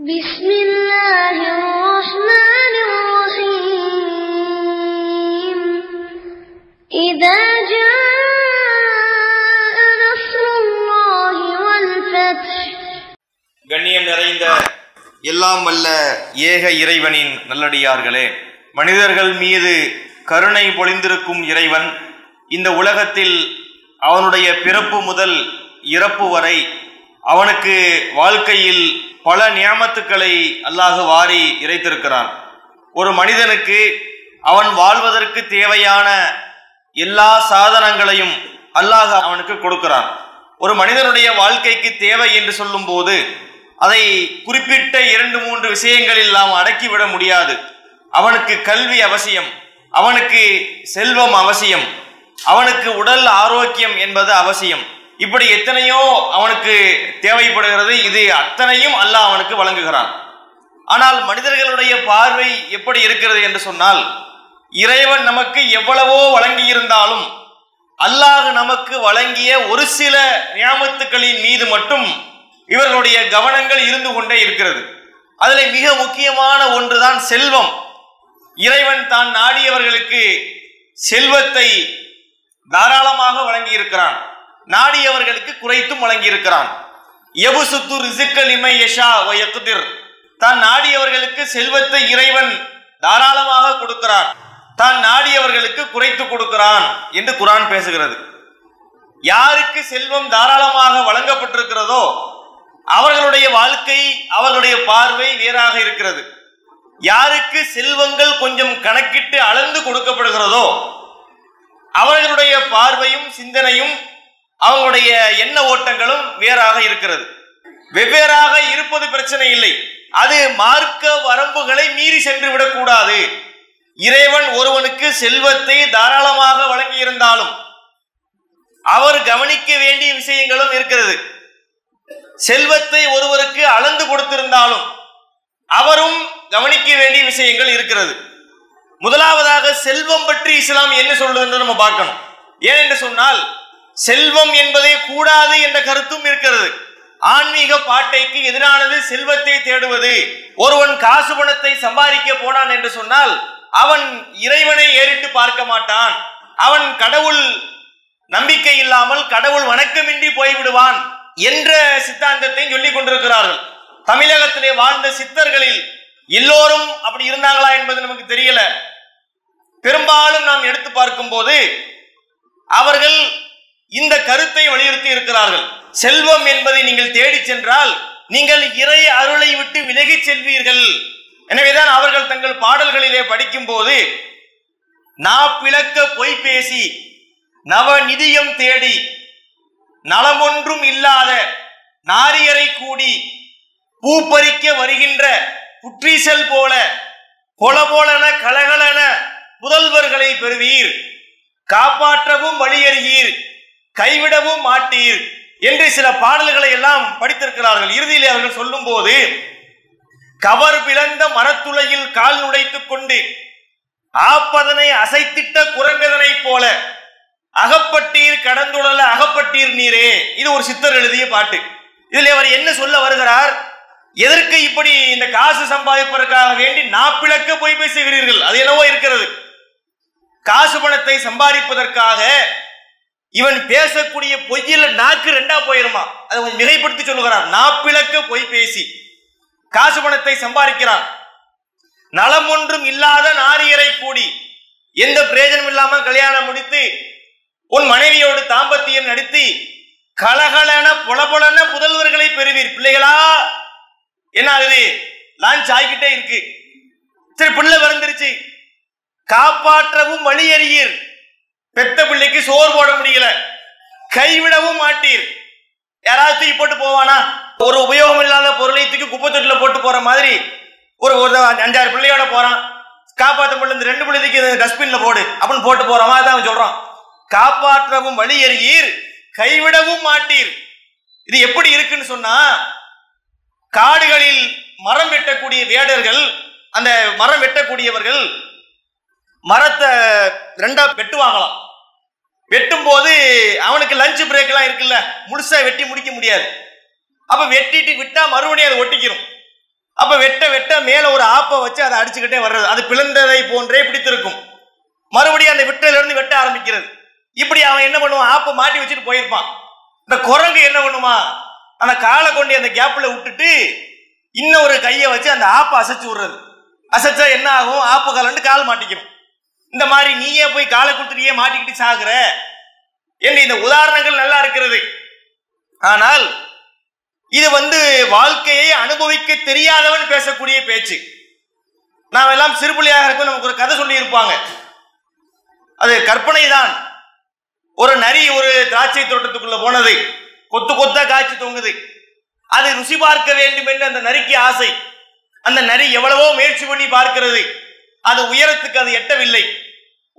بسم الله الرحمن الرحيم إذا جاء نصر الله والفتح கண்ணியம் நிறைந்த எல்லாம் வல்ல ஏக இறைவனின் நல்லடியார்களே மனிதர்கள் மீது கருணை பொழிந்திருக்கும் இறைவன் இந்த உலகத்தில் அவனுடைய பிறப்பு முதல் இறப்பு வரை அவனுக்கு வாழ்க்கையில் பல நியாமத்துக்களை அல்லாஹ் வாரி இறைத்திருக்கிறான். ஒரு மனிதனுக்கு அவன் வாழ்வதற்கு தேவையான எல்லா சாதனங்களையும் அல்லாஹ் அவனுக்கு கொடுக்கிறான். ஒரு மனிதனுடைய வாழ்க்கைக்கு தேவை என்று சொல்லும்போது அதை குறிப்பிட்ட இரண்டு மூன்று விஷயங்களில் நாம் அடக்கிவிட முடியாது. அவனுக்கு கல்வி அவசியம் அவனுக்கு செல்வம் அவசியம் அவனுக்கு உடல் ஆரோக்கியம் என்பது அவசியம். இப்படி எத்தனையோ அவனுக்கு தேவைப்படுகிறது இது அத்தனையும் அல்லாஹ் அவனுக்கு வழங்குகிறான். ஆனால் மனிதர்களுடைய பார்வை எப்படி இருக்கிறது என்று சொன்னால் இறைவன் நமக்கு எவ்வளவோ வழங்கி இருந்தாலும் அல்லாஹ் நமக்கு வழங்கிய ஒரு சில நியாமத்துக்களின் மீது மட்டும் இவர்களுடைய கவனங்கள் இருந்து கொண்டே இருக்கிறது. அதில் மிக முக்கியமான ஒன்றுதான் செல்வம். இறைவன் தான் நாடியவர்களுக்கு செல்வத்தை தாராளமாக வழங்கி இருக்கிறான் நாடியவர்களுக்கு குறைத்தும் வழங்கியிருக்கிறான். எபுசுத்து ரிசுக்கல் யஷா தான் நாடியவர்களுக்கு செல்வத்தை இறைவன் தாராளமாக கொடுக்கிறான். தான் நாடியவர்களுக்கு குறைத்து கொடுக்கிறான் என்று குரான் பேசுகிறது. யாருக்கு செல்வம் தாராளமாக வழங்கப்பட்டிருக்கிறதோ அவர்களுடைய வாழ்க்கை அவர்களுடைய பார்வை வேறாக இருக்கிறது. யாருக்கு செல்வங்கள் கொஞ்சம் கணக்கிட்டு அளந்து கொடுக்கப்படுகிறதோ அவர்களுடைய பார்வையும் சிந்தனையும் அவங்களுடைய எண்ண ஓட்டங்களும் வேறாக இருக்கிறது. வெவ்வேறாக இருப்பது பிரச்சனை இல்லை. அது மார்க்க வரம்புகளை மீறி சென்று விடக்கூடாது. இறைவன் ஒருவனுக்கு செல்வத்தை தாராளமாக வழங்கி இருந்தாலும் அவர் கவனிக்க வேண்டிய விஷயங்களும் இருக்கிறது. செல்வத்தை ஒருவருக்கு அளந்து கொடுத்திருந்தாலும் அவரும் கவனிக்க வேண்டிய விஷயங்கள் இருக்கிறது. முதலாவதாக செல்வம் பற்றி இஸ்லாம் என்ன சொல்லுதுன்னு நம்ம பார்க்கணும். ஏன் என்று சொன்னால் செல்வம் என்பதே கூடாது என்ற கருத்தும் இருக்கிறது. ஆன்மீக பாட்டைக்கு எதிரானது செல்வத்தை தேடுவது. ஒருவன் காசு பணத்தை சம்பாதிக்க போனான் என்று சொன்னால் அவன் இறைவனை ஏறிட்டு பார்க்க மாட்டான். அவன் கடவுள் நம்பிக்கை இல்லாமல் கடவுள் வணக்கமின்றி போய்விடுவான் என்ற சித்தாந்தத்தை சொல்லிக் கொண்டிருக்கிறார்கள். தமிழகத்திலே வாழ்ந்த சித்தர்களில் எல்லோரும் அப்படி இருந்தாங்களா என்பது நமக்கு தெரியல. பெரும்பாலும் நாம் எடுத்து பார்க்கும் போது அவர்கள் இந்த கருத்தை வலியுறுத்தி இருக்கிறார்கள். செல்வம் என்பதை நீங்கள் தேடி சென்றால் நீங்கள் இறை அருளை விட்டு விலகிச் செல்வீர்கள். எனவேதான் அவர்கள் தங்கள் பாடல்களிலே படிக்கும் போது நாப்பிளக்க பொய் பேசி நவநிதியம் தேடி நலமொன்றும் இல்லாத நாரியரை கூடி பூ பறிக்க வருகின்ற புற்றீசல் போல பொல போலன கலகலன முதல்வர்களை பெறுவீர். காப்பாற்றவும் வழியறியீர் கைவிடவும் மாட்டீர் என்று சில பாடல்களை எல்லாம் படித்திருக்கிறார்கள். இறுதியில் அவர்கள் சொல்லும் போது கவர் பிளந்த மரத்துளையில் கால் நுடைத்துக் கொண்டு ஆப்பதனை அசைத்திட்ட குரங்கதனை போல அகப்பட்டீர் கடந்துழல அகப்பட்டீர் நீரே. இது ஒரு சித்தர் எழுதிய பாட்டு. இதில் அவர் என்ன சொல்ல வருகிறார்? எதற்கு இப்படி இந்த காசு சம்பாதிப்பதற்காக வேண்டி நாப்பிளக்க போய் பேசுகிறீர்கள்? அது என்னவோ இருக்கிறது. காசு பணத்தை சம்பாதிப்பதற்காக இவன் பேசக்கூடிய பொய்யில நாக்கு ரெண்டா போயிருமா? அதை கொஞ்சம் மிகைப்படுத்தி சொல்லுகிறார். நாப்பிளக்க பொய் பேசி காசு பணத்தை சம்பாதிக்கிறான். நலம் ஒன்றும் இல்லாத நாரியரை கூடி எந்த பிரயோஜனம் இல்லாம கல்யாணம் முடித்து உன் மனைவியோடு தாம்பத்தியம் நடத்தி கலகலன பொலபொலன புதல்வர்களை பெறுவீர். பிள்ளைகளா என்ன ஆகுது? லான்ச் ஆகிக்கிட்டே இருக்கு. சரி பிள்ளை பிறந்துருச்சு காப்பாற்றவும் வழி அறியீர். பெத்த பிள்ளைக்கு சோறு போட முடியல. கைவிடவும் மாட்டீர். யாராவது தூக்கி போட்டு போவானா? ஒரு உபயோகம் இல்லாத பொருளை தூக்கி குப்பை தொட்டில போட்டு போற மாதிரி ஒரு ஒரு அஞ்சாறு பிள்ளையோட போறான். காப்பாற்ற முடியல இந்த ரெண்டு பிள்ளைக்கு டஸ்ட்பின்ல போடு அப்படின்னு போட்டு போற மாதிரி தான் சொல்றான். காப்பாற்றவும் வழி எறியீர் கைவிடவும் மாட்டீர். இது எப்படி இருக்குன்னு சொன்னா காடுகளில் மரம் வெட்டக்கூடிய வேடர்கள் அந்த மரம் வெட்டக்கூடியவர்கள் மரத்தை ரெண்டா வெட்டுவாங்களாம் வெட்டும் போது அவனுக்கு லஞ்ச் பிரேக் எல்லாம் இருக்குல்ல முழுசா வெட்டி முடிக்க முடியாது. அப்ப வெட்டிட்டு விட்டா மறுபடியும் அதை ஒட்டிக்கிறோம் அப்ப வெட்ட வெட்ட மேல ஒரு ஆப்பை வச்சு அதை அடிச்சுக்கிட்டே வர்றது. அது பிளந்ததை போன்றே பிடித்திருக்கும். மறுபடியும் அந்த விட்டில இருந்து வெட்ட ஆரம்பிக்கிறது. இப்படி அவன் என்ன பண்ணுவான்? ஆப்பை மாட்டி வச்சுட்டு போயிருப்பான். இந்த குரங்கு என்ன பண்ணுமா? அந்த காலை கொண்டு அந்த கேப்ல விட்டுட்டு இன்னொரு கையை வச்சு அந்த ஆப்பை அசைச்சு விடுறது. அசைச்சா என்ன ஆகும்? ஆப்பு காலண்டு கால் மாட்டிக்கணும் இந்த மாதிரி நீயே போய் காலை கொடுத்துட்டியே மாட்டிக்கிட்டு சாகுற? என்று இந்த உதாரணங்கள் நல்லா இருக்கிறது. ஆனால் இது வந்து வாழ்க்கையை அனுபவிக்க தெரியாதவன் பேசக்கூடிய பேச்சு. நாம் எல்லாம் சிறுபிள்ளையாக இருக்கும் நமக்கு ஒரு கதை சொல்லி இருப்பாங்க அது கற்பனை தான் ஒரு நரி ஒரு திராட்சை தோட்டத்துக்குள்ள போனது. கொத்து கொத்தா காய்ச்சி தொங்குது. அது ருசி பார்க்க வேண்டும் என்று அந்த நரிக்கு ஆசை. அந்த நரி எவ்வளவோ முயற்சி பண்ணி பார்க்கிறது. அது உயரத்துக்கு அது எட்டவில்லை.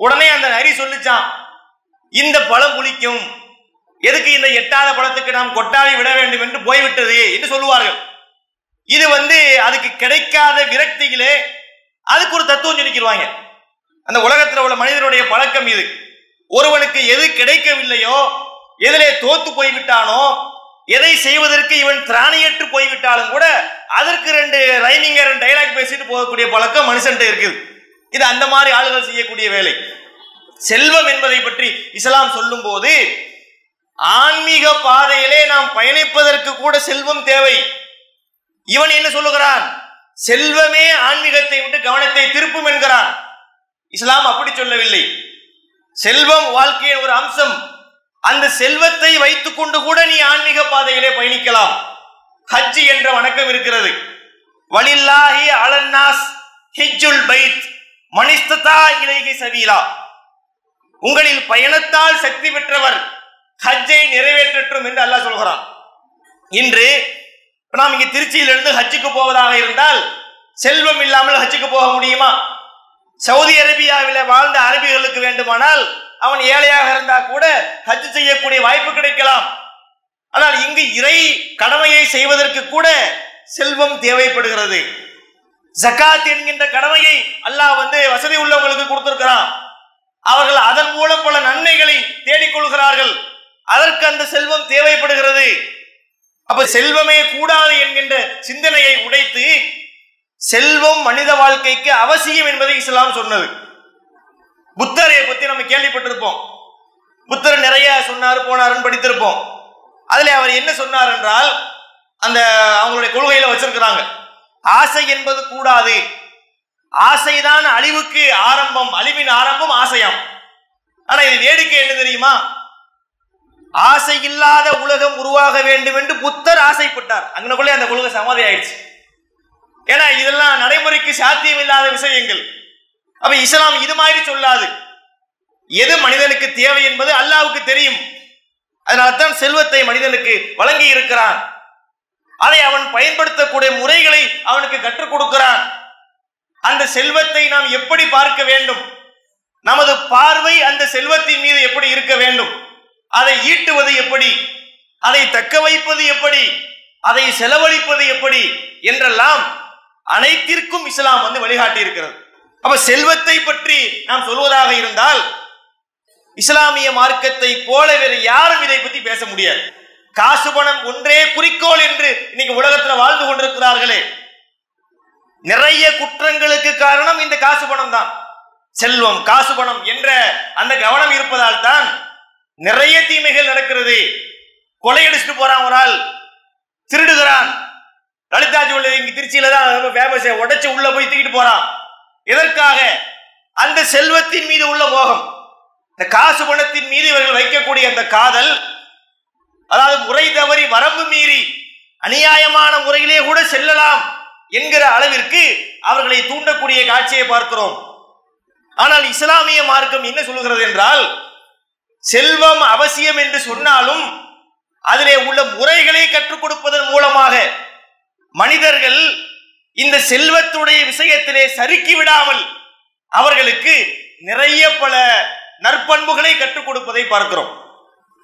உடனே அந்த நரி சொல்லிச்சான் இந்த பழம் புளிக்கும். எதுக்கு இந்த எட்டாத பழத்துக்கு நாம் கொட்டாவை விட வேண்டும் என்று போய்விட்டது? என்று சொல்லுவார்கள். இது வந்து அதுக்கு கிடைக்காத விரக்தியிலே அதுக்கு ஒரு தத்துவம் சொல்லிக்கிறாங்க அந்த உலகத்தில் உள்ள மனிதனுடைய பழக்கம் இது. ஒருவனுக்கு எது கிடைக்கவில்லையோ எதிலே தோத்து போய்விட்டானோ எதை செய்வதற்கு இவன் திராணியற்று போய்விட்டாலும் கூட அதற்கு ரெண்டு ரைமிங்க ரெண்டு டைலாக் பேசிட்டு போகக்கூடிய பழக்கம் மனுஷன்ட்டு இருக்குது. இது அந்த மாதிரி ஆளுகள் செய்யக்கூடிய வேலை. செல்வம் என்பதை பற்றி இஸ்லாம் சொல்லும் போது ஆன்மீக பாதையிலே நாம் பயணிப்பதற்கு கூட செல்வம் தேவை. இவன் என்ன சொல்லுகிறான்? செல்வமே ஆன்மீகத்தை விட்டு கவனத்தை திருப்பும் என்கிறான். இஸ்லாம் அப்படி சொல்லவில்லை. செல்வம் வாழ்க்கையின் ஒரு அம்சம். அந்த செல்வத்தை வைத்துக் கொண்டு கூட நீ ஆன்மீக பாதையிலே பயணிக்கலாம். ஹஜ் என்ற வணக்கம் இருக்கிறது. வலில்லாஹி அலன்னாஸ் ஹிஜ்ஜுல் பைத். மனிஸ்ததா இலைகி சவீலா. உங்களில் பயணத்தால் சக்தி பெற்றவர் ஹஜ்ஜை நிறைவேற்றட்டும் என்று அல்லாஹ் சொல்கிறான். இன்று நாம் இங்கே திருச்சியிலிருந்து ஹஜ்ஜுக்கு போவதாக இருந்தால் செல்வம் இல்லாமல் ஹஜ்ஜுக்கு போக முடியுமா? சவுதி அரேபியாவில் வாழ்ந்த அரபிகளுக்கு வேண்டுமானால் அவன் ஏழையாக இருந்தா கூட ஹஜ் செய்யக்கூடிய வாய்ப்பு கிடைக்கலாம். ஆனால் இங்கு இறை கடமையை செய்வதற்கு கூட செல்வம் தேவைப்படுகிறது. ஜகாத் என்கின்ற கடமையை அல்லாஹ் வந்து வசதி உள்ளவங்களுக்கு கொடுத்திருக்கிறான். அவர்கள் அதன் மூலம் பல நன்மைகளை தேடிக்கொள்கிறார்கள் அதற்கு அந்த செல்வம் தேவைப்படுகிறது. அப்ப செல்வமே கூடாது என்கின்ற சிந்தனையை உடைத்து செல்வம் மனித வாழ்க்கைக்கு அவசியம் என்பதை இஸ்லாம் சொன்னது. புத்தரை பத்தி நம்ம கேள்விப்பட்டிருப்போம். புத்தர் நிறைய சொன்னாரு போனாருன்னு படித்திருப்போம். அதுல அவர் என்ன சொன்னார் என்றால் அந்த அவங்களுடைய கொள்கையில வச்சிருக்கிறாங்க. ஆசை என்பது கூடாது. ஆசைதான் அழிவுக்கு ஆரம்பம் அழிவின் ஆரம்பம் ஆசையாம். ஆனா இது வேடிக்கை என்ன தெரியுமா? ஆசை இல்லாத உலகம் உருவாக வேண்டும் என்று புத்தர் ஆசைப்பட்டார். அங்கனக்குள்ளே அந்த உலகம் சமாதி ஆயிடுச்சு. ஏன்னா இதெல்லாம் நடைமுறைக்கு சாத்தியம் இல்லாத விஷயங்கள். அப்ப இஸ்லாம் இது மாதிரி சொல்லாது. எது மனிதனுக்கு தேவை என்பது அல்லாவுக்கு தெரியும். அதனால்தான் செல்வத்தை மனிதனுக்கு வழங்கி இருக்கிறான் அதை அவன் பயன்படுத்தக்கூடிய முறைகளை அவனுக்கு கற்றுக் கொடுக்கிறான். அந்த செல்வத்தை நாம் எப்படி பார்க்க வேண்டும்? நமது பார்வை அந்த செல்வத்தின் மீது எப்படி இருக்க வேண்டும்? அதை ஈட்டுவது எப்படி? அதை தக்க வைப்பது எப்படி? அதை செலவழிப்பது எப்படி? என்றெல்லாம் அனைத்திற்கும் இஸ்லாம் வந்து வழிகாட்டி இருக்கிறது அப்ப செல்வத்தை பற்றி நாம் சொல்வதாக இருந்தால் இஸ்லாமிய மார்க்கத்தை போல வேறு யாரும் இதை பற்றி பேச முடியாது. காசு பணம் ஒன்றே குறிக்கோள் என்று இன்னைக்கு உலகத்துல வாழ்ந்து கொண்டிருக்கிறார்களே. நிறைய குற்றங்களுக்கு காரணம் இந்த காசு பணம் தான். செல்வம் காசு பணம் என்ற அந்த கவனம் இருப்பதால் தான் நிறைய தீமைகள் நடக்கிறது. கொலையடிச்சுட்டு போறான் ஒரு ஆள். திருடுகிறான். லலிதா ஜுவல்லரி இங்க திருச்சியில தான் ரொம்ப ஃபேமஸ் உடைச்சு உள்ள போய் தூக்கிட்டு போறான். எதற்காக? அந்த செல்வத்தின் மீது உள்ள மோகம். இந்த காசு பணத்தின் மீது இவர்கள் வைக்கக்கூடிய அந்த காதல் அதாவது முறை தவறி வரம்பு மீறி அநியாயமான முறையிலே கூட செல்லலாம் என்கிற அளவிற்கு அவர்களை தூண்டக்கூடிய காட்சியை பார்க்கிறோம். ஆனால் இஸ்லாமிய மார்க்கம் என்ன சொல்லுகிறது என்றால் செல்வம் அவசியம் என்று சொன்னாலும் அதிலே உள்ள முறைகளை கற்றுக் கொடுப்பதன் மூலமாக மனிதர்கள் இந்த செல்வத்துடைய விஷயத்திலே சறுக்கி விடாமல் அவர்களுக்கு நிறைய பல நற்பண்புகளை கற்றுக் கொடுப்பதை பார்க்கிறோம்.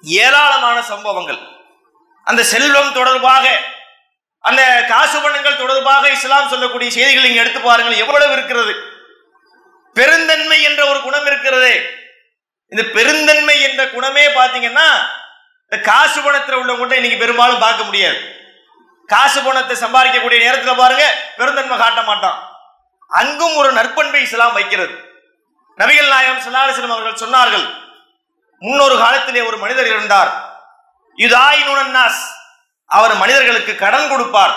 ஏராளமான சம்பவங்கள். அந்த செல்வம் தொடர்பாக அந்த காசு பணங்கள் தொடர்பாக இஸ்லாம் சொல்லக்கூடிய செய்திகள் நீங்க எடுத்து பாருங்கள். எவ்வளவு இருக்கிறது? பெருந்தன்மை என்ற ஒரு குணம் இருக்கிறதே. இந்த பெருந்தன்மை என்ற குணமே பாத்தீங்கன்னா இந்த காசு பணத்தில் உள்ளவங்க இன்னைக்கு பெரும்பாலும் பார்க்க முடியாது. காசு பணத்தை சம்பாதிக்கக்கூடிய நேரத்தில் பாருங்க பெருந்தன்மை காட்ட மாட்டான். அங்கும் ஒரு நற்பண்பை இஸ்லாம் வைக்கிறது. நபிகள் நாயகம் சல்லாஹம் அவர்கள் சொன்னார்கள் முன்னொரு காலத்திலே ஒரு மனிதர் இருந்தார். யுதாயினுன் நாஸ் அவர் மனிதர்களுக்கு கடன் கொடுப்பார்.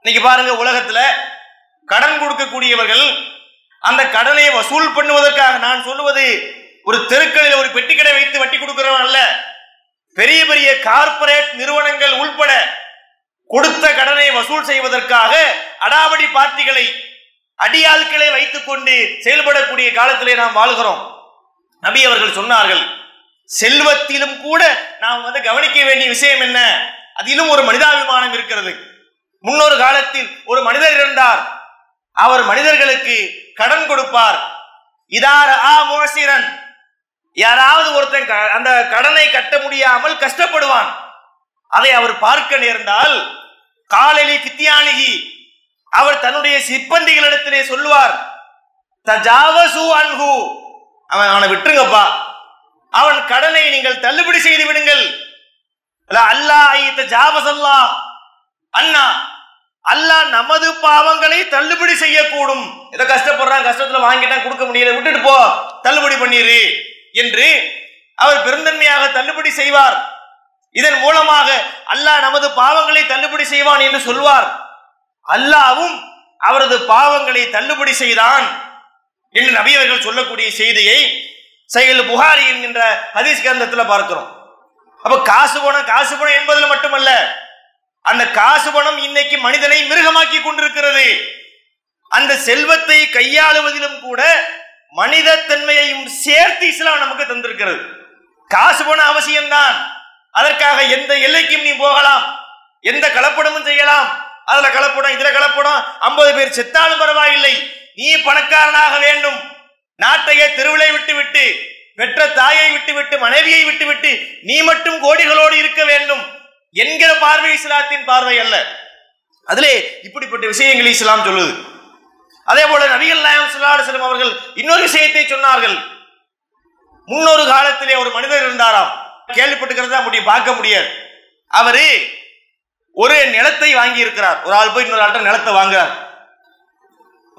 இன்னைக்கு பாருங்க உலகத்துல கடன் கொடுக்கக்கூடியவர்கள் அந்த கடனை வசூல் பண்ணுவதற்காக நான் சொல்லுவது ஒரு தெருக்களில் ஒரு பெட்டி கடை வைத்து வட்டி கொடுக்கிறவன் அல்ல. பெரிய பெரிய கார்ப்பரேட் நிறுவனங்கள் உள்பட கொடுத்த கடனை வசூல் செய்வதற்காக அடாவடி பார்ட்டிகளை அடியாட்களை வைத்துக் கொண்டு செயல்படக்கூடிய காலத்திலே நாம் வாழ்கிறோம். நபி அவர்கள் சொன்னார்கள் செல்வத்திலும் கூட நாம் வந்து கவனிக்க வேண்டிய விஷயம் என்ன? அதிலும் ஒரு மனிதாபிமானம் இருக்கிறது. முன்னொரு காலத்தில் ஒரு மனிதர் இருந்தார் அவர் மனிதர்களுக்கு கடன் கொடுப்பார். இதார் ஆ மோசிரன் யாராவது ஒருத்தன் க- அந்த கடனை கட்ட முடியாமல் கஷ்டப்படுவான். அதை அவர் பார்க்க நேர்ந்தால் காலலி பித்தியானிகி அவர் தன்னுடைய சிப்பந்திகளிடத்திலே சொல்லுவார் தஜாவசு அன்ஹு. அவன் அவனை விட்டுருங்கப்பா. அவன் கடனை நீங்கள் தள்ளுபடி செய்து விடுங்கள். அல்லாஹ் அண்ணா அல்லாஹ் நமது பாவங்களை தள்ளுபடி செய்யக்கூடும். ஏதோ கஷ்டப்படுறான் கஷ்டத்துல வாங்கிட்டான் கொடுக்க முடியல விட்டுட்டு போ தள்ளுபடி பண்ணிரு என்று அவர் பெருந்தன்மையாக தள்ளுபடி செய்வார். இதன் மூலமாக அல்லாஹ் நமது பாவங்களை தள்ளுபடி செய்வான் என்று சொல்வார். அல்லாவும் அவரது பாவங்களை தள்ளுபடி செய்தான் என்று நபியவர்கள் சொல்லக்கூடிய செய்தியை செயல் புகாரி என்கின்ற ஹதீஸ் கிரந்தத்தில் பார்க்கிறோம். அப்ப காசு பணம் காசு பணம் என்பதில் மட்டுமல்ல அந்த காசு பணம் இன்னைக்கு மனிதனை மிருகமாக்கி கொண்டிருக்கிறது. அந்த செல்வத்தை கையாளுவதிலும் கூட மனித தன்மையையும் சேர்த்து இஸ்லாம் நமக்கு தந்திருக்கிறது. காசு பணம் அவசியம்தான். அதற்காக எந்த எல்லைக்கும் நீ போகலாம். எந்த கலப்படமும் செய்யலாம். அதுல கலப்படம் இதுல கலப்படம் ஐம்பது பேர் செத்தாலும் பரவாயில்லை. நீ பணக்காரனாக வேண்டும். நாட்டையே திருவிழை விட்டு விட்டு பெற்ற தாயை விட்டுவிட்டு மனைவியை விட்டுவிட்டு நீ மட்டும் கோடிகளோடு இருக்க வேண்டும் என்கிற பார்வை இஸ்லாத்தின் பார்வை அல்ல. அதிலே இப்படிப்பட்ட விஷயங்களை இஸ்லாம் சொல்லுது. அதே போல நபிகள் நாயம் சுல்லாசலம் அவர்கள் இன்னொரு விஷயத்தை சொன்னார்கள். முன்னொரு காலத்திலே ஒரு மனிதர் இருந்தாராம். கேள்விப்பட்டுக்கிறது தான் முடியும் பார்க்க முடியாது. அவரு ஒரு நிலத்தை வாங்கி இருக்கிறார் ஒரு ஆள் போய் இன்னொரு ஆள்கிட்ட நிலத்தை வாங்குறார்.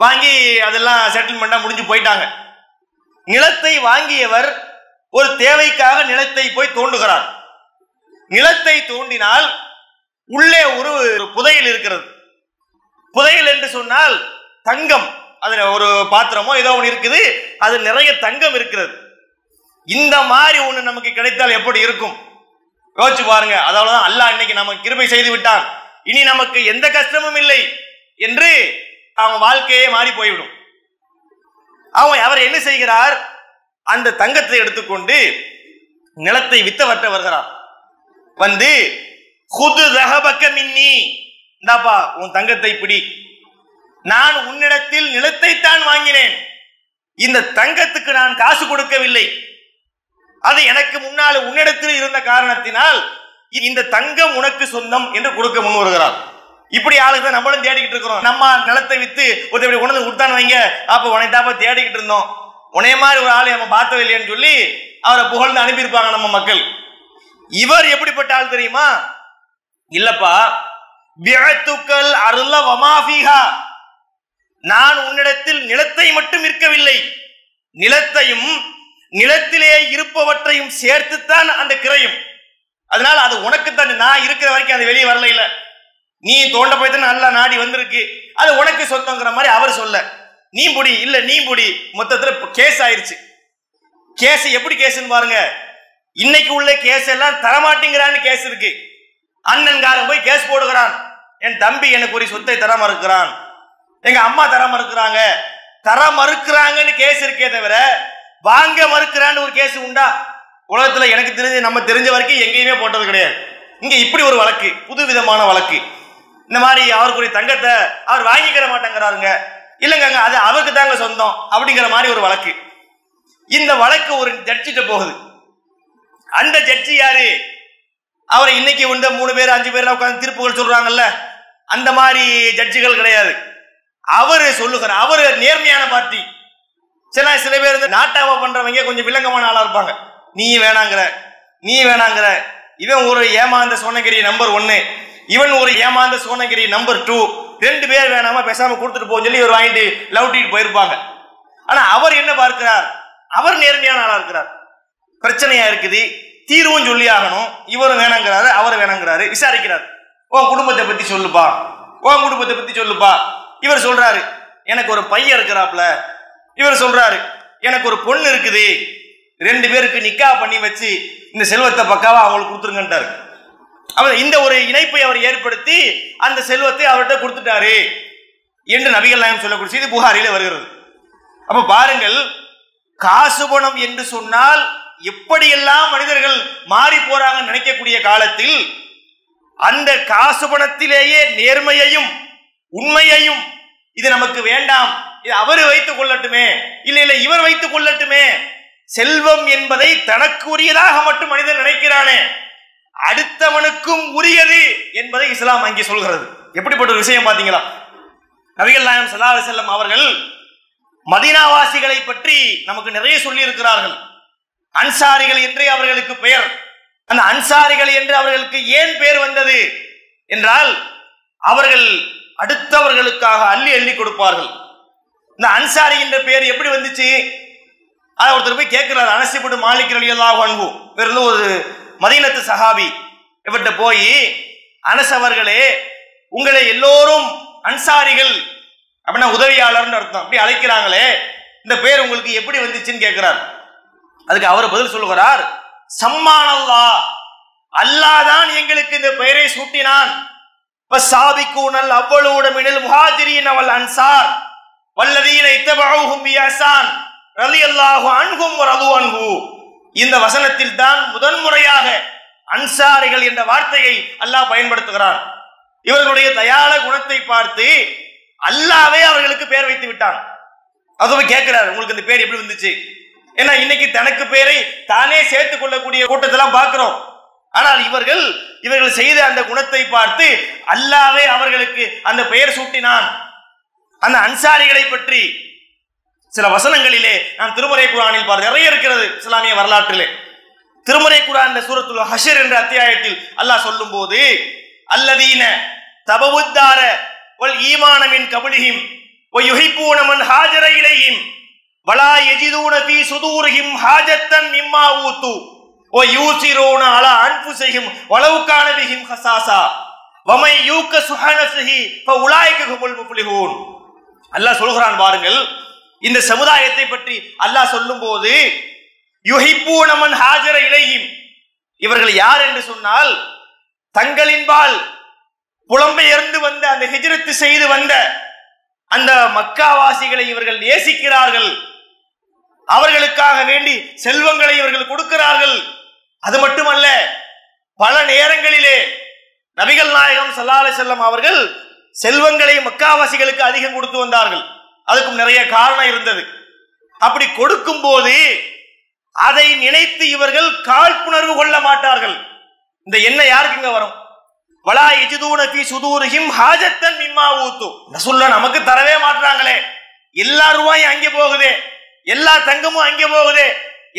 வாங்கி அதெல்லாம் செட்டில்மெண்ட்டாக முடிஞ்சு போயிட்டாங்க. நிலத்தை வாங்கியவர் ஒரு தேவைக்காக நிலத்தை போய் தோண்டுகிறார். நிலத்தை தோண்டினால் உள்ளே ஒரு புதையல் இருக்கிறது. புதையல் என்று சொன்னால் தங்கம். அதுல ஒரு பாத்திரமோ ஏதோ ஒன்று இருக்குது. அது நிறைய தங்கம் இருக்கிறது. இந்த மாதிரி ஒன்று நமக்கு கிடைத்தால் எப்படி இருக்கும்? யோசிச்சு பாருங்க. அதாவதுதான் அல்லாஹ் இன்னைக்கு நமக்கு கிருபை செய்து விட்டான். இனி நமக்கு எந்த கஷ்டமும் இல்லை என்று அவன் வாழ்க்கையே மாறி போய்விடும். அவன் அவர் என்ன செய்கிறார்? அந்த தங்கத்தை எடுத்துக்கொண்டு நிலத்தை வித்தவற்ற வருகிறார். வந்து குது ரகபக்க மின்னி. இந்தாப்பா உன் தங்கத்தை பிடி. நான் உன்னிடத்தில் நிலத்தை தான் வாங்கினேன். இந்த தங்கத்துக்கு நான் காசு கொடுக்கவில்லை. அது எனக்கு முன்னால் உன்னிடத்தில் இருந்த காரணத்தினால் இந்த தங்கம் உனக்கு சொந்தம் என்று கொடுக்க முன் வருகிறார் இப்படி ஆளுங்க தான் நம்மளும் தேடிக்கிட்டு இருக்கிறோம். நம்ம நிலத்தை வித்து ஒருத்தர் இப்படி கொண்டு வந்து கொடுத்தான்னு வைங்க. அப்ப உனைத்தாப்ப தேடிக்கிட்டு இருந்தோம். உனைய மாதிரி ஒரு ஆளை நம்ம பார்த்தது இல்லைன்னு சொல்லி அவரை புகழ்ந்து அனுப்பியிருப்பாங்க நம்ம மக்கள். இவர் எப்படிப்பட்ட ஆள் தெரியுமா? இல்லப்பா. பிஅத்துக்கல் அருள வமாஃபிகா நான் உன்னிடத்தில் நிலத்தை மட்டும் இருக்கவில்லை நிலத்தையும் நிலத்திலே இருப்பவற்றையும் சேர்த்துத்தான் அந்த கிரையும். அதனால் அது உனக்கு தான் நான் இருக்கிற வரைக்கும் அது வெளியே வரல இல்லை. நீ தோண்ட போய் தான் நல்லா நாடி வந்திருக்கு. அது உனக்கு சொந்தங்கிற மாதிரி அவர் சொல்ல. நீ புடி இல்ல நீ புடி மொத்தத்துல கேஸ் ஆயிருச்சு. கேஸ் எப்படி கேஸ்ன்னு பாருங்க. இன்னைக்கு உள்ள கேஸ் எல்லாம் தரமாட்டேங்கிறான்னு கேஸ் இருக்கு. அண்ணன்காரன் போய் கேஸ் போடுகிறான். என் தம்பி எனக்கு ஒரு சொத்தை தர மறுக்கிறான். எங்க அம்மா தர மறுக்கிறாங்க. தர மறுக்கிறாங்கன்னு கேஸ் இருக்கே தவிர வாங்க மறுக்கிறான்னு ஒரு கேஸ் உண்டா? உலகத்துல எனக்கு தெரிஞ்சு நம்ம தெரிஞ்ச வரைக்கும் எங்கேயுமே போட்டது கிடையாது. இங்க இப்படி ஒரு வழக்கு புது விதமான வழக்கு. இந்த மாதிரி அவருக்குரிய தங்கத்தை அவர் வாங்கிக்கிற மாட்டேங்கிறாருங்க. இல்லைங்க அது அவருக்கு தாங்க சொந்தம் அப்படிங்கிற மாதிரி ஒரு வழக்கு. இந்த வழக்கு ஒரு ஜட்ஜிட்ட போகுது. அந்த ஜட்ஜி யாரு? அவரை இன்னைக்கு வந்து மூணு பேர் அஞ்சு பேர்ல உட்காந்து தீர்ப்புகள் சொல்றாங்கல்ல. அந்த மாதிரி ஜட்ஜிகள் கிடையாது. அவரு சொல்லுகிறார். அவரு நேர்மையான பார்ட்டி. சில சில பேர் வந்து நாட்டாவா பண்றவங்க கொஞ்சம் வில்லங்கமான ஆளா இருப்பாங்க. நீ வேணாங்கிற நீ வேணாங்கிற. இவன் ஒரு ஏமாந்த சோனகிரி நம்பர் ஒன்னு இவன் ஒரு ஏமாந்த சோனகிரி நம்பர் டூ ரெண்டு பேர் வேணாம பேசாம கொடுத்துட்டு போன்னு சொல்லி இவர் வாங்கிட்டு லவ் போயிருப்பாங்க. ஆனா அவர் என்ன பார்க்கிறார்? அவர் நேர்மையான ஆளா இருக்கிறார். பிரச்சனையா இருக்குது. தீர்வும் சொல்லி ஆகணும். இவரும் வேணாங்கிறாரு அவர் வேணாங்கிறாரு. விசாரிக்கிறார். உன் குடும்பத்தை பத்தி சொல்லுப்பா. உன் குடும்பத்தை பத்தி சொல்லுப்பா. இவர் சொல்றாரு எனக்கு ஒரு பையன் இருக்கிறாப்ல இவர் சொல்றாரு எனக்கு ஒரு பொண்ணு இருக்குது. ரெண்டு பேருக்கு நிக்கா பண்ணி வச்சு இந்த செல்வத்தை பக்காவா அவங்களுக்கு கொடுத்துருங்கன்றாரு அவர் இந்த ஒரு இணைப்பை அவர் ஏற்படுத்தி அந்த செல்வத்தை அவர்கிட்ட கொடுத்துட்டாரு என்று நபிகள் நாயம் சொல்லக்கூடிய செய்தி புகாரில வருகிறது. அப்ப பாருங்கள் காசு பணம் என்று சொன்னால் எப்படியெல்லாம் மனிதர்கள் மாறி போறாங்க நினைக்கக்கூடிய காலத்தில் அந்த காசு பணத்திலேயே நேர்மையையும் உண்மையையும் இது நமக்கு வேண்டாம் இது அவர் வைத்துக் கொள்ளட்டுமே இல்ல இல்ல இவர் வைத்துக் கொள்ளட்டுமே செல்வம் என்பதை தனக்குரியதாக மட்டும் மனிதன் நினைக்கிறானே அடுத்தவனுக்கும் உரியது என்பதை இஸ்லாம் அங்கே சொல்கிறது. எப்படிப்பட்ட ஒரு விஷயம் பார்த்தீங்களா? நபிகள் நாயம் சல்லா செல்லம் அவர்கள் மதினாவாசிகளை பற்றி நமக்கு நிறைய சொல்லி இருக்கிறார்கள் அன்சாரிகள் என்றே அவர்களுக்கு பெயர். அந்த அன்சாரிகள் என்று அவர்களுக்கு ஏன் பெயர் வந்தது? என்றால் அவர்கள் அடுத்தவர்களுக்காக அள்ளி அள்ளி கொடுப்பார்கள். இந்த அன்சாரி என்ற பெயர் எப்படி வந்துச்சு? அதை ஒருத்தர் போய் கேட்கிறார். அனசிப்பட்டு மாலிக் அலியல்லாஹு அன்பு இருந்து ஒரு மதீனத்து சஹாபி இவர்கிட்ட போய் அனஸ் அவர்களே உங்களை எல்லோரும் அன்சாரிகள் அப்படின்னா உதவியாளர்னு அர்த்தம். அப்படி அழைக்கிறாங்களே இந்த பேர் உங்களுக்கு எப்படி வந்துச்சுன்னு கேட்கிறார். அதுக்கு அவர் பதில் சொல்லுகிறார் சம்மானல்லா அல்லாஹ் தான் எங்களுக்கு இந்த பெயரை சூட்டினான். சாபிக்கூனல் அவ்வளவு மினல் முஹாஜிரின் அவள் அன்சார். வல்லதீன இத்தபஅூஹும் ரலி அல்லாஹு அன்ஹும் வரது அன்பு இந்த வசனத்தில் தான் முதன்முறையாக அன்சாரிகள் என்ற வார்த்தையை அல்லாஹ் பயன்படுத்துகிறான். இவர்களுடைய தயாள குணத்தை பார்த்து அல்லாவே அவர்களுக்கு பேர் வைத்து விட்டான். அதுவும் கேட்கிறார் உங்களுக்கு இந்த பேர் எப்படி வந்துச்சு? ஏன்னா இன்னைக்கு தனக்கு பேரை தானே சேர்த்துக் கொள்ளக்கூடிய கூட்டத்தெல்லாம் பார்க்கிறோம். ஆனால் இவர்கள் இவர்கள் செய்த அந்த குணத்தை பார்த்து அல்லாவே அவர்களுக்கு அந்த பெயர் சூட்டினான். அந்த அன்சாரிகளை பற்றி சில வசனங்களிலே நாம் திருமறை குரானில் பார் நிறைய இருக்கிறது இஸ்லாமிய வரலாற்றிலே. திருமறை குரான் சூரத்துல் ஹஷர் என்ற அத்தியாயத்தில் அல்லாஹ் சொல்லும் போது அல்லதீன தபவுத்தார ஒல் ஈமானமின் கபடியும் ஒயுகிப்பூனமன் ஹாஜர இலையும் வலா எஜிதூன பி சுதூரியும் ஹாஜத்தன் மிம்மா ஊத்து ஓ யூசிரோன அலா அன்பு செய்யும் வளவுக்கான பிகிம் ஹசாசா வமை யூக்க சுஹனசிஹி உலாய்க்கு குமுல் முப்ளிஹூன் அல்லாஹ் சொல்கிறான் பாருங்கள் இந்த சமுதாயத்தை பற்றி அல்லாஹ் சொல்லும்போது யுஹிப்பூனமன் ஹாஜர இலையும் இவர்கள் யார் என்று சொன்னால் தங்களின்பால் புலம்பெயர்ந்து வந்த அந்த ஹிஜ்ரத்து செய்து வந்த அந்த மக்காவாசிகளை இவர்கள் நேசிக்கிறார்கள். அவர்களுக்காக வேண்டி செல்வங்களை இவர்கள் கொடுக்கிறார்கள். அது மட்டுமல்ல பல நேரங்களிலே நபிகள் நாயகம் சல்லாலை செல்லம் அவர்கள் செல்வங்களை மக்காவாசிகளுக்கு அதிகம் கொடுத்து வந்தார்கள். அதுக்கும் நிறைய காரணம் இருந்தது. அப்படி கொடுக்கும் போது அதை நினைத்து இவர்கள் காழ்ப்புணர்வு கொள்ள மாட்டார்கள். இந்த எண்ணெய் யாருக்குங்க வரும்? வலா எஜிதூன ஃபீ சுதூரிஹிம் ஹாஜத்தன் மிம்மா ஊத்து. ரசூல்லா நமக்கு தரவே மாட்டாங்களே எல்லா ரூபாயும் அங்கே போகுதே. எல்லா தங்கமும் அங்கே போகுதே.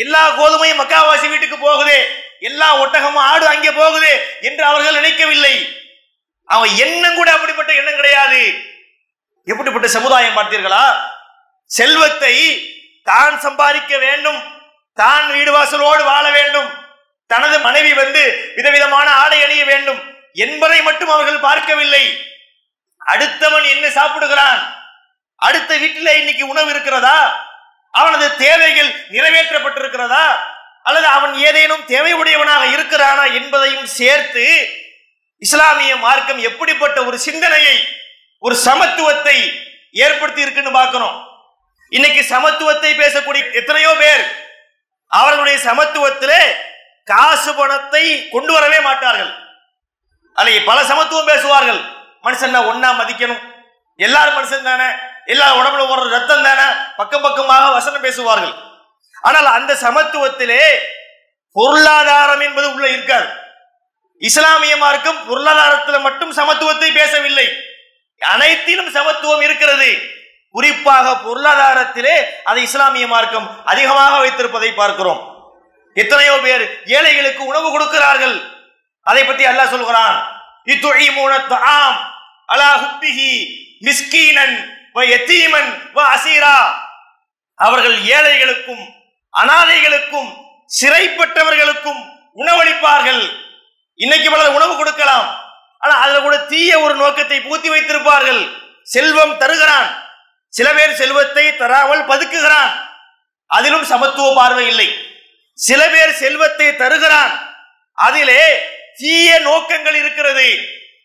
எல்லா கோதுமையும் மக்காவாசி வீட்டுக்கு போகுதே. எல்லா ஒட்டகமும் ஆடு அங்கே போகுதே என்று அவர்கள் நினைக்கவில்லை. அவன் எண்ணம் கூட அப்படிப்பட்ட எண்ணம் கிடையாது. எப்படிப்பட்ட சமுதாயம் பார்த்தீர்களா? செல்வத்தை தான் சம்பாதிக்க வேண்டும். தான் வீடு வாசலோடு வாழ வேண்டும். தனது மனைவி வந்து விதவிதமான ஆடை அணிய வேண்டும் என்பதை மட்டும் அவர்கள் பார்க்கவில்லை. அடுத்தவன் என்ன சாப்பிடுகிறான்? அடுத்த வீட்டில் இன்னைக்கு உணவு இருக்கிறதா? அவனது தேவைகள் நிறைவேற்றப்பட்டிருக்கிறதா? அல்லது அவன் ஏதேனும் தேவையுடையவனாக இருக்கிறானா என்பதையும் சேர்த்து இஸ்லாமிய மார்க்கம் எப்படிப்பட்ட ஒரு சிந்தனையை ஒரு சமத்துவத்தை ஏற்படுத்தி இருக்குன்னு பார்க்கிறோம் இன்னைக்கு சமத்துவத்தை பேசக்கூடிய எத்தனையோ பேர் அவர்களுடைய சமத்துவத்திலே காசு பணத்தை கொண்டு வரவே மாட்டார்கள். அல்ல பல சமத்துவம் பேசுவார்கள். மனுஷன் ஒன்னா மதிக்கணும். எல்லாரும் மனுஷன் தானே. எல்லா உடம்புல ஒரு ரத்தம் தானே. பக்கம் பக்கமாக வசனம் பேசுவார்கள். ஆனால் அந்த சமத்துவத்திலே பொருளாதாரம் என்பது உள்ள இருக்காது. இஸ்லாமிய மார்க்கம் பொருளாதாரத்தில் மட்டும் சமத்துவத்தை பேசவில்லை. அனைத்திலும் சமத்துவம் இருக்கிறது. குறிப்பாக பொருளாதாரத்திலே அதை இஸ்லாமிய மார்க்கம் அதிகமாக வைத்திருப்பதை பார்க்கிறோம். எத்தனையோ பேர் ஏழைகளுக்கு உணவு கொடுக்கிறார்கள். அதை பற்றி அல்லாஹ் சொல்கிறான். அலா வ அசீரா. அவர்கள் ஏழைகளுக்கும் அனாதைகளுக்கும் சிறைப்பட்டவர்களுக்கும் உணவளிப்பார்கள். இன்னைக்கு பலர் உணவு கொடுக்கலாம். ஆனா அதுல கூட தீய ஒரு நோக்கத்தை பூத்தி வைத்திருப்பார்கள். செல்வம் தருகிறான். சில பேர் செல்வத்தை தராமல் பதுக்குகிறான். அதிலும் சமத்துவ பார்வை இல்லை. சில பேர் செல்வத்தை தருகிறான். அதிலே தீய நோக்கங்கள் இருக்கிறது.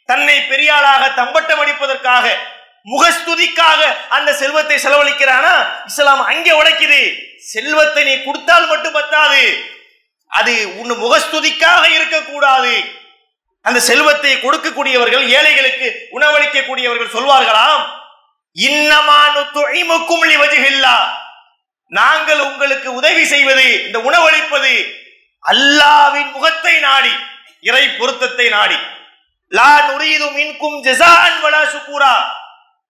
தன்னை பெரியாளாக தம்பட்டம் அடிப்பதற்காக முகஸ்துதிக்காக அந்த செல்வத்தை செலவழிக்கிறானா? இஸ்லாம் அங்கே உடைக்குது. செல்வத்தை நீ கொடுத்தால் மட்டும் பத்தாது. அது உன் முகஸ்துதிக்காக இருக்கக்கூடாது. அந்த செல்வத்தை கொடுக்கக்கூடியவர்கள் ஏழைகளுக்கு உணவளிக்கக்கூடியவர்கள் சொல்வார்களாம். இன்னமானு வஜிகில்லா நாங்கள் உங்களுக்கு உதவி செய்வது இந்த உணவளிப்பது அல்லாவின் முகத்தை நாடி இறை பொருத்தத்தை நாடி. லா நுரீது மின்கும் ஜெசான் வலா சுக்கூரா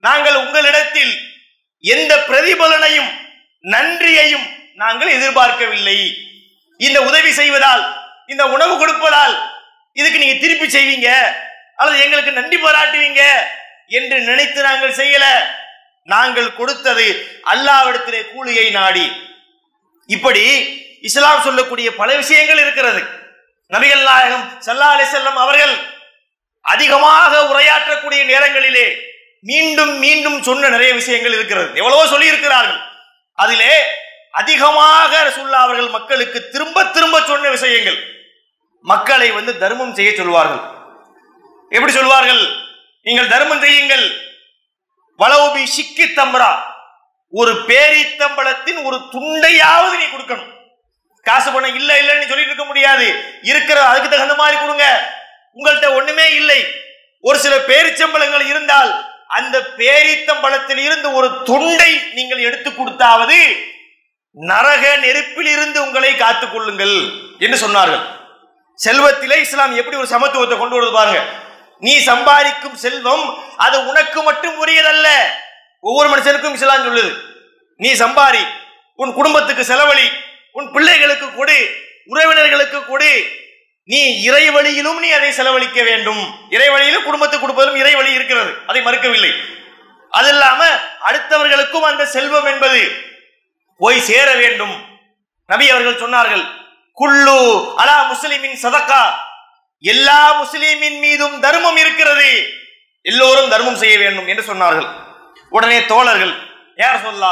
நாங்கள் உங்களிடத்தில் எந்த பிரதிபலனையும் நன்றியையும் நாங்கள் எதிர்பார்க்கவில்லை. இந்த உதவி செய்வதால் இந்த உணவு கொடுப்பதால் இதுக்கு நீங்க திருப்பி செய்வீங்க? அல்லது எங்களுக்கு நன்றி பாராட்டுவீங்க? என்று நினைத்து நாங்கள் செய்யல. நாங்கள் கொடுத்தது அல்லாவிடத்திலே கூலியை நாடி. இப்படி இஸ்லாம் சொல்லக்கூடிய பல விஷயங்கள் இருக்கிறது. நபிகள் நாயகம் சல்லா அலி செல்லம் அவர்கள் அதிகமாக உரையாற்றக்கூடிய நேரங்களிலே மீண்டும் மீண்டும் சொன்ன நிறைய விஷயங்கள் இருக்கிறது. எவ்வளவோ சொல்லி இருக்கிறார்கள் அதிலே அதிகமாக ரசூல்லா அவர்கள் மக்களுக்கு திரும்ப திரும்ப சொன்ன விஷயங்கள். மக்களை வந்து தர்மம் செய்ய சொல்வார்கள். எப்படி சொல்வார்கள்? நீங்கள் தர்மம் செய்யுங்கள். வளவுபி சிக்கி தம்பரா ஒரு பேரித்தம்பளத்தின் ஒரு துண்டையாவது நீ கொடுக்கணும். காசு பணம் இல்ல இல்லைன்னு சொல்லிட்டு இருக்க முடியாது. இருக்கிற அதுக்கு தகுந்த மாதிரி கொடுங்க. உங்கள்கிட்ட ஒண்ணுமே இல்லை. ஒரு சில பேரிச்சம்பளங்கள் இருந்தால் அந்த பேரித்தம்பளத்தில் இருந்து ஒரு துண்டை நீங்கள் எடுத்து கொடுத்தாவது நரக நெருப்பில் இருந்து உங்களை காத்துக் கொள்ளுங்கள் என்று சொன்னார்கள். செல்வத்திலே இஸ்லாம் எப்படி ஒரு சமத்துவத்தை கொண்டு வருது பாருங்க. நீ சம்பாதிக்கும் செல்வம் அது உனக்கு மட்டும் உரியதல்ல. ஒவ்வொரு மனுஷனுக்கும் இஸ்லாம் சொல்லுது. நீ சம்பாரி உன் குடும்பத்துக்கு செலவழி உன் பிள்ளைகளுக்கு கொடு உறவினர்களுக்கு கொடு. நீ இறை வழியிலும் நீ அதை செலவழிக்க வேண்டும். இறை வழியிலும் குடும்பத்துக்கு கொடுப்பதும் இறை வழி இருக்கிறது. அதை மறுக்கவில்லை. அது இல்லாம அடுத்தவர்களுக்கும் அந்த செல்வம் என்பது போய் சேர வேண்டும். நபி அவர்கள் சொன்னார்கள் குல்லு அலா முஸ்லிமின் சதக்கா. எல்லா முஸ்லிமின் மீதும் தர்மம் இருக்கிறது. எல்லோரும் தர்மம் செய்ய வேண்டும் என்று சொன்னார்கள். உடனே தோழர்கள் யார் சொல்லா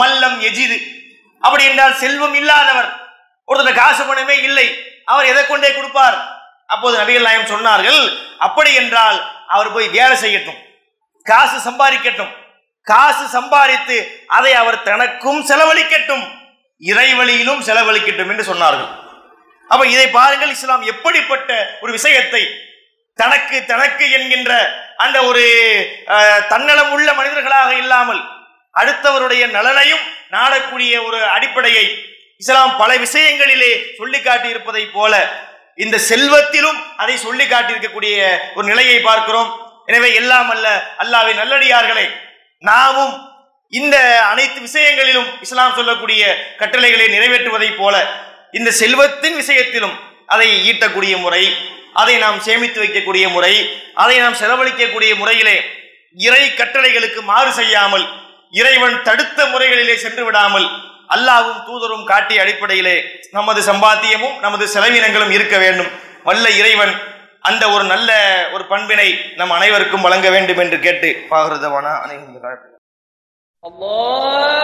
மல்லம் எஜிது அப்படி என்றால் செல்வம் இல்லாதவர் ஒருத்தர் காசு பணமே இல்லை அவர் எதை கொண்டே கொடுப்பார்? அப்போது நபிகள் நாயம் சொன்னார்கள் அப்படி என்றால் அவர் போய் வேலை செய்யட்டும் காசு சம்பாதிக்கட்டும் காசு சம்பாதித்து அதை அவர் தனக்கும் செலவழிக்கட்டும். இறைவழியிலும் செலவழிக்கட்டும் என்று சொன்னார்கள். அப்ப இதை பாருங்கள் இஸ்லாம் எப்படிப்பட்ட ஒரு விஷயத்தை தனக்கு தனக்கு என்கின்ற அந்த ஒரு தன்னலம் உள்ள மனிதர்களாக இல்லாமல் அடுத்தவருடைய நலனையும் நாடக்கூடிய ஒரு அடிப்படையை இஸ்லாம் பல விஷயங்களிலே சொல்லி காட்டி இருப்பதை போல இந்த செல்வத்திலும் அதை சொல்லி காட்டியிருக்கக்கூடிய ஒரு நிலையை பார்க்கிறோம். எனவே எல்லாம் அல்ல அல்லாவின் நல்லடியார்களை நாமும் இந்த அனைத்து விஷயங்களிலும் இஸ்லாம் சொல்லக்கூடிய கட்டளைகளை நிறைவேற்றுவதைப் போல இந்த செல்வத்தின் விஷயத்திலும் அதை ஈட்டக்கூடிய முறை அதை நாம் சேமித்து வைக்கக்கூடிய முறை அதை நாம் செலவழிக்கக்கூடிய முறையிலே இறை கட்டளைகளுக்கு மாறு செய்யாமல் இறைவன் தடுத்த முறைகளிலே சென்று விடாமல் அல்லாவும் தூதரும் காட்டிய அடிப்படையிலே நமது சம்பாத்தியமும் நமது செலவினங்களும் இருக்க வேண்டும். வல்ல இறைவன் அந்த ஒரு நல்ல ஒரு பண்பினை நம் அனைவருக்கும் வழங்க வேண்டும் என்று கேட்டு பாகிருதவானா அனைவரும் الله